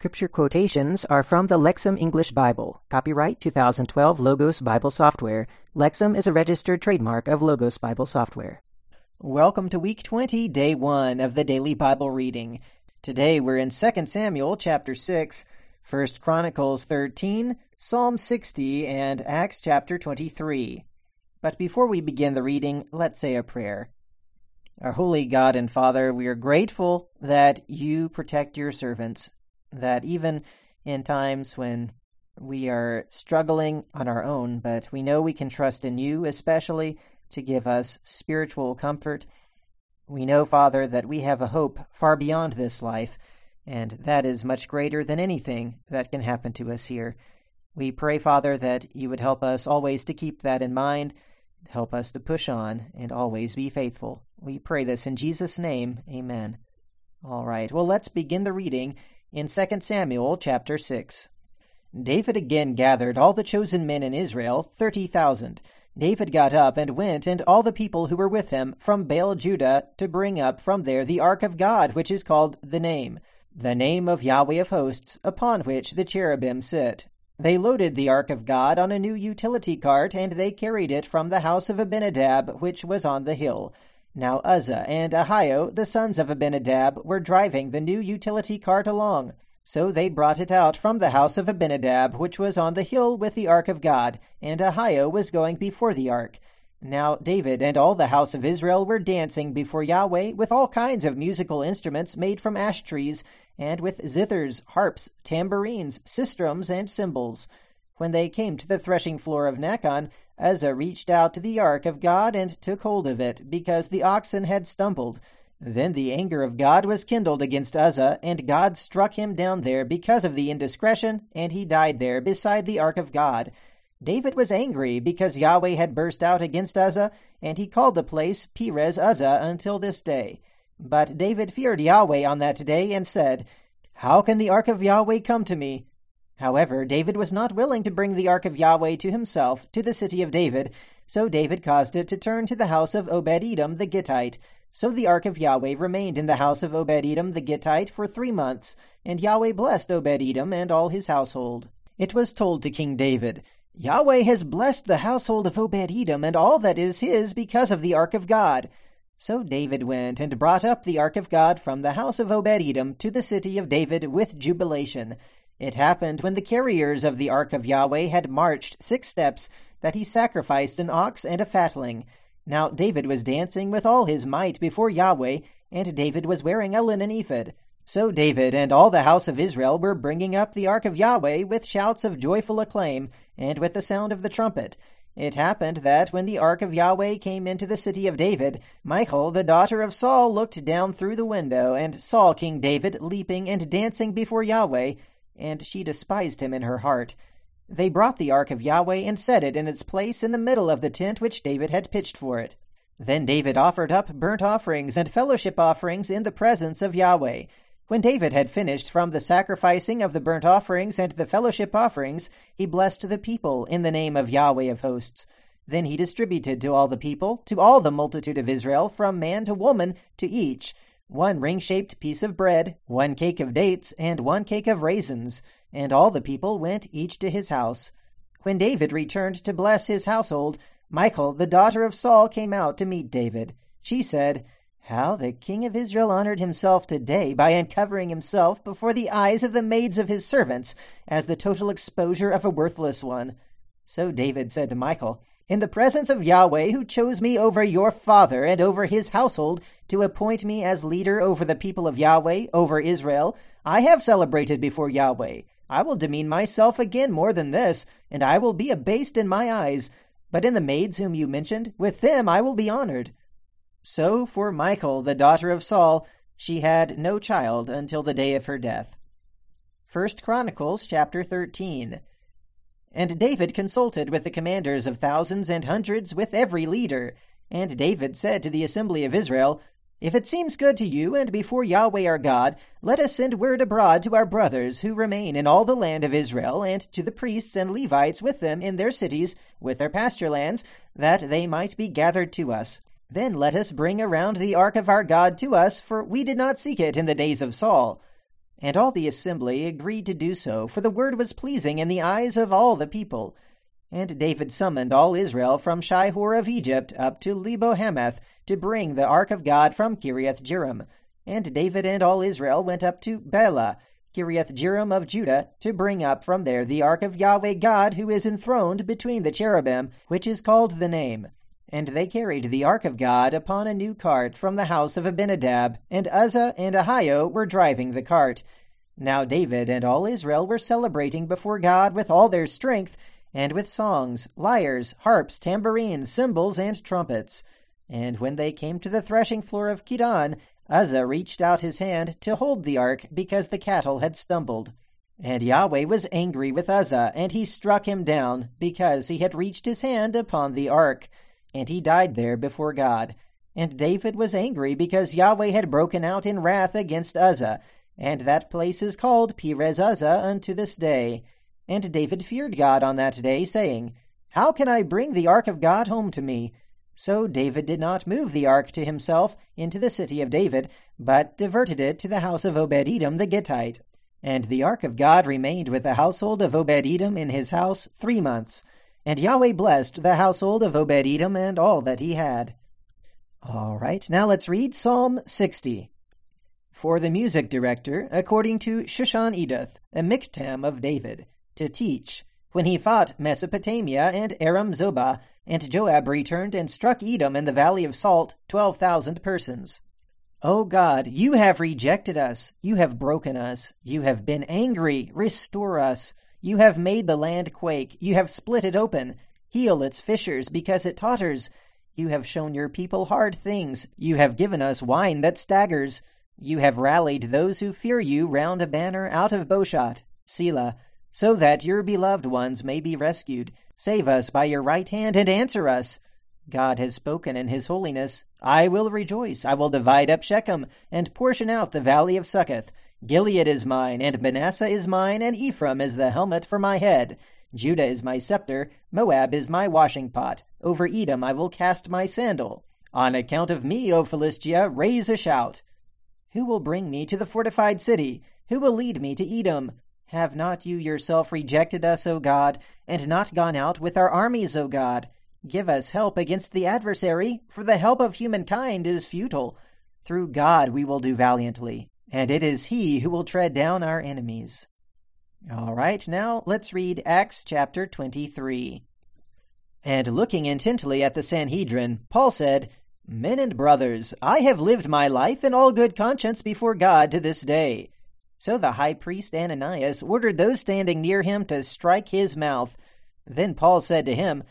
Scripture quotations are from the Lexham English Bible. Copyright 2012 Logos Bible Software. Lexham is a registered trademark of Logos Bible Software. Welcome to week 20, day 1 of the daily Bible reading. Today we're in 2 Samuel chapter 6, 1 Chronicles 13, Psalm 60, and Acts chapter 23. But before we begin the reading, let's say a prayer. Our holy God and Father, we are grateful that you protect your servants that even in times when we are struggling on our own, but we know we can trust in you, especially to give us spiritual comfort. We know, Father, that we have a hope far beyond this life, and that is much greater than anything that can happen to us here. We pray, Father, that you would help us always to keep that in mind, help us to push on, and always be faithful. We pray this in Jesus' name. Amen. All right, well, let's begin the reading in 2 Samuel chapter 6. David again gathered all the chosen men in Israel, thirty thousand. David got up and went, and all the people who were with him, from Baal Judah, to bring up from there the ark of God, which is called the Name, the name of Yahweh of hosts, upon which the cherubim sit. They loaded the ark of God on a new utility cart, and they carried it from the house of Abinadab, which was on the hill. Now Uzzah and Ahio, the sons of Abinadab, were driving the new utility cart along. So they brought it out from the house of Abinadab, which was on the hill with the ark of God, and Ahio was going before the ark. Now David and all the house of Israel were dancing before Yahweh with all kinds of musical instruments made from ash trees, and with zithers, harps, tambourines, sistrums, and cymbals. When they came to the threshing floor of Nacon, Uzzah reached out to the ark of God and took hold of it, because the oxen had stumbled. Then the anger of God was kindled against Uzzah, and God struck him down there because of the indiscretion, and he died there beside the ark of God. David was angry because Yahweh had burst out against Uzzah, and he called the place Perez Uzzah until this day. But David feared Yahweh on that day and said, How can the ark of Yahweh come to me? However, David was not willing to bring the ark of Yahweh to himself, to the city of David, so David caused it to turn to the house of Obed Edom the Gittite. So the ark of Yahweh remained in the house of Obed Edom the Gittite for three months, and Yahweh blessed Obed Edom and all his household. It was told to King David, Yahweh has blessed the household of Obed Edom and all that is his because of the ark of God. So David went and brought up the ark of God from the house of Obed Edom to the city of David with jubilation. It happened when the carriers of the ark of Yahweh had marched six steps that he sacrificed an ox and a fatling. Now David was dancing with all his might before Yahweh, and David was wearing a linen ephod. So David and all the house of Israel were bringing up the ark of Yahweh with shouts of joyful acclaim, and with the sound of the trumpet. It happened that when the ark of Yahweh came into the city of David, Michal, the daughter of Saul, looked down through the window, and saw King David leaping and dancing before Yahweh, and she despised him in her heart. They brought the ark of Yahweh and set it in its place in the middle of the tent which David had pitched for it. Then David offered up burnt offerings and fellowship offerings in the presence of Yahweh. When David had finished from the sacrificing of the burnt offerings and the fellowship offerings, he blessed the people in the name of Yahweh of hosts. Then he distributed to all the people, to all the multitude of Israel, from man to woman, to each, one ring shaped piece of bread, one cake of dates, and one cake of raisins, and all the people went each to his house. When David returned to bless his household, Michal, the daughter of Saul, came out to meet David. She said, How the king of Israel honored himself today by uncovering himself before the eyes of the maids of his servants, as the total exposure of a worthless one. So David said to Michal, in the presence of Yahweh, who chose me over your father and over his household to appoint me as leader over the people of Yahweh, over Israel, I have celebrated before Yahweh. I will demean myself again more than this, and I will be abased in my eyes. But in the maids whom you mentioned, with them I will be honored. So for Michal, the daughter of Saul, she had no child until the day of her death. First Chronicles chapter 13. And David consulted with the commanders of thousands and hundreds, with every leader. And David said to the assembly of Israel, If it seems good to you, and before Yahweh our God, let us send word abroad to our brothers who remain in all the land of Israel, and to the priests and Levites with them in their cities, with their pasture lands, that they might be gathered to us. Then let us bring around the ark of our God to us, for we did not seek it in the days of Saul. And all the assembly agreed to do so, for the word was pleasing in the eyes of all the people. And David summoned all Israel from Shihor of Egypt up to Lebo Hamath to bring the ark of God from Kiriath Jearim. And David and all Israel went up to Baalah, Kiriath Jearim of Judah, to bring up from there the ark of Yahweh God, who is enthroned between the cherubim, which is called the name. And they carried the ark of God upon a new cart from the house of Abinadab, and Uzzah and Ahio were driving the cart. Now David and all Israel were celebrating before God with all their strength, and with songs, lyres, harps, tambourines, cymbals, and trumpets. And when they came to the threshing floor of Kidon, Uzzah reached out his hand to hold the ark because the cattle had stumbled. And Yahweh was angry with Uzzah, and he struck him down because he had reached his hand upon the ark and he died there before God. And David was angry because Yahweh had broken out in wrath against Uzzah, and that place is called Perez Uzzah unto this day. And David feared God on that day, saying, How can I bring the ark of God home to me? So David did not move the ark to himself into the city of David, but diverted it to the house of Obed Edom the Gittite. And the ark of God remained with the household of Obed Edom in his house three months. And Yahweh blessed the household of Obed Edom and all that he had. All right, now let's read Psalm 60. For the music director, according to Shushan Eduth, a miktam of David, to teach, when he fought Mesopotamia and Aram Zobah, and Joab returned and struck Edom in the valley of Salt, twelve thousand persons. O God, you have rejected us, you have broken us, you have been angry, restore us. You have made the land quake. You have split it open. Heal its fissures because it totters. You have shown your people hard things. You have given us wine that staggers. You have rallied those who fear you round a banner out of bowshot. Selah. So that your beloved ones may be rescued. Save us by your right hand and answer us. God has spoken in his holiness. I will rejoice. I will divide up Shechem and portion out the valley of Succoth. Gilead is mine, and Manasseh is mine, and Ephraim is the helmet for my head. Judah is my scepter, Moab is my washing pot. Over Edom I will cast my sandal. On account of me, O Philistia, raise a shout. Who will bring me to the fortified city? Who will lead me to Edom? Have not you yourself rejected us, O God, and not gone out with our armies, O God? Give us help against the adversary, for the help of humankind is futile. Through God we will do valiantly and it is he who will tread down our enemies. All right, now let's read Acts chapter 23. And looking intently at the Sanhedrin, Paul said, Men and brothers, I have lived my life in all good conscience before God to this day. So the high priest Ananias ordered those standing near him to strike his mouth. Then Paul said to him,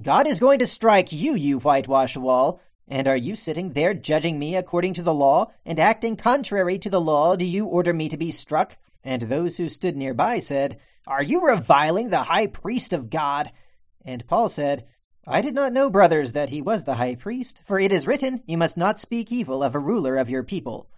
God is going to strike you, you whitewash wall. And are you sitting there judging me according to the law, and acting contrary to the law do you order me to be struck? And those who stood nearby said, Are you reviling the high priest of God? And Paul said, I did not know, brothers, that he was the high priest, for it is written, You must not speak evil of a ruler of your people.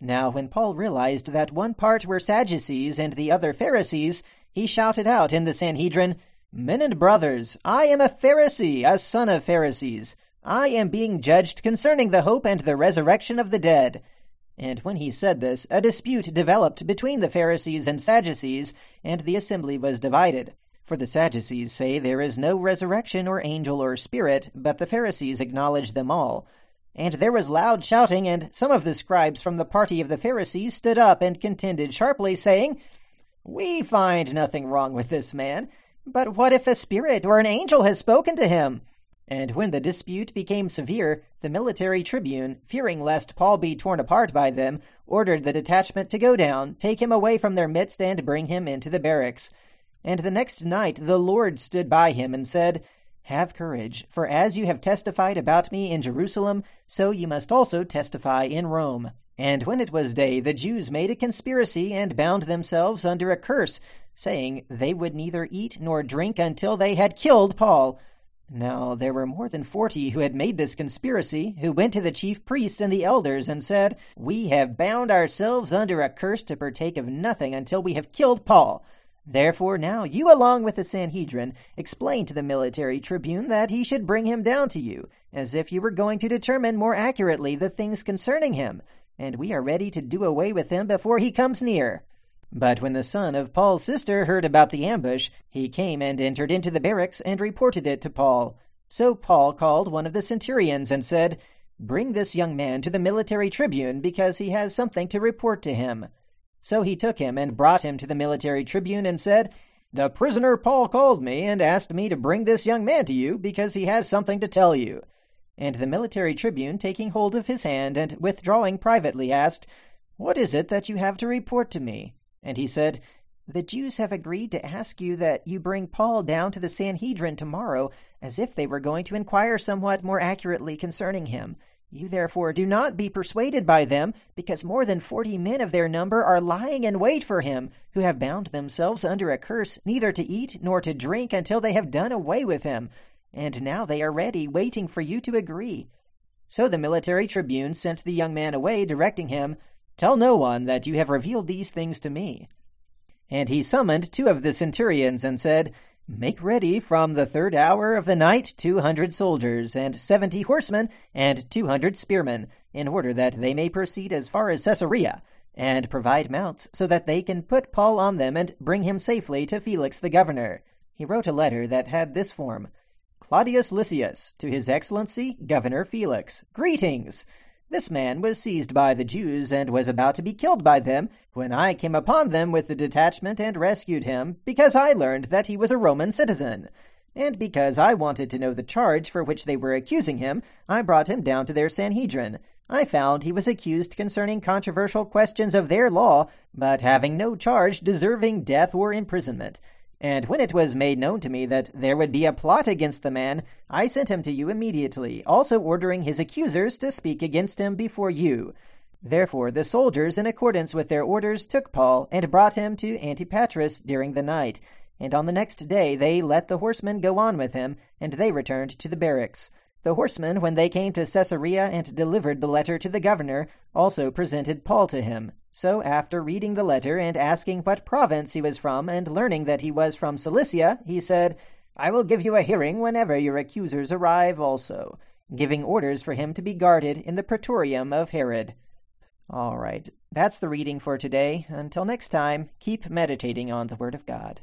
Now, when Paul realized that one part were Sadducees and the other Pharisees, he shouted out in the Sanhedrin, Men and brothers, I am a Pharisee, a son of Pharisees. I am being judged concerning the hope and the resurrection of the dead. And when he said this, a dispute developed between the Pharisees and Sadducees, and the assembly was divided. For the Sadducees say there is no resurrection or angel or spirit, but the Pharisees acknowledge them all. And there was loud shouting, and some of the scribes from the party of the Pharisees stood up and contended sharply, saying, We find nothing wrong with this man. But what if a spirit or an angel has spoken to him? And when the dispute became severe, the military tribune, fearing lest Paul be torn apart by them, ordered the detachment to go down, take him away from their midst, and bring him into the barracks. And the next night the Lord stood by him and said, Have courage, for as you have testified about me in Jerusalem, so you must also testify in Rome. And when it was day, the Jews made a conspiracy and bound themselves under a curse, saying they would neither eat nor drink until they had killed Paul. Now there were more than forty who had made this conspiracy, who went to the chief priests and the elders and said, We have bound ourselves under a curse to partake of nothing until we have killed Paul. Therefore now you along with the Sanhedrin explain to the military tribune that he should bring him down to you, as if you were going to determine more accurately the things concerning him. and we are ready to do away with him before he comes near. But when the son of Paul's sister heard about the ambush, he came and entered into the barracks and reported it to Paul. So Paul called one of the centurions and said, Bring this young man to the military tribune, because he has something to report to him. So he took him and brought him to the military tribune and said, The prisoner Paul called me and asked me to bring this young man to you, because he has something to tell you. And the military tribune, taking hold of his hand and withdrawing privately, asked, What is it that you have to report to me? And he said, The Jews have agreed to ask you that you bring Paul down to the Sanhedrin tomorrow, as if they were going to inquire somewhat more accurately concerning him. You therefore do not be persuaded by them, because more than forty men of their number are lying in wait for him, who have bound themselves under a curse neither to eat nor to drink until they have done away with him. And now they are ready, waiting for you to agree. So the military tribune sent the young man away, directing him, Tell no one that you have revealed these things to me. And he summoned two of the centurions and said, Make ready from the third hour of the night two hundred soldiers, and seventy horsemen, and two hundred spearmen, in order that they may proceed as far as Caesarea, and provide mounts, so that they can put Paul on them and bring him safely to Felix the governor. He wrote a letter that had this form Claudius Lysias, to His Excellency Governor Felix, greetings! This man was seized by the Jews and was about to be killed by them when I came upon them with the detachment and rescued him because I learned that he was a Roman citizen. And because I wanted to know the charge for which they were accusing him, I brought him down to their Sanhedrin. I found he was accused concerning controversial questions of their law, but having no charge deserving death or imprisonment. And when it was made known to me that there would be a plot against the man, I sent him to you immediately, also ordering his accusers to speak against him before you. Therefore the soldiers, in accordance with their orders, took Paul and brought him to Antipatris during the night. And on the next day they let the horsemen go on with him, and they returned to the barracks. The horsemen, when they came to Caesarea and delivered the letter to the governor, also presented Paul to him. So, after reading the letter and asking what province he was from, and learning that he was from Cilicia, he said, I will give you a hearing whenever your accusers arrive also, giving orders for him to be guarded in the praetorium of Herod. All right, that's the reading for today. Until next time, keep meditating on the Word of God.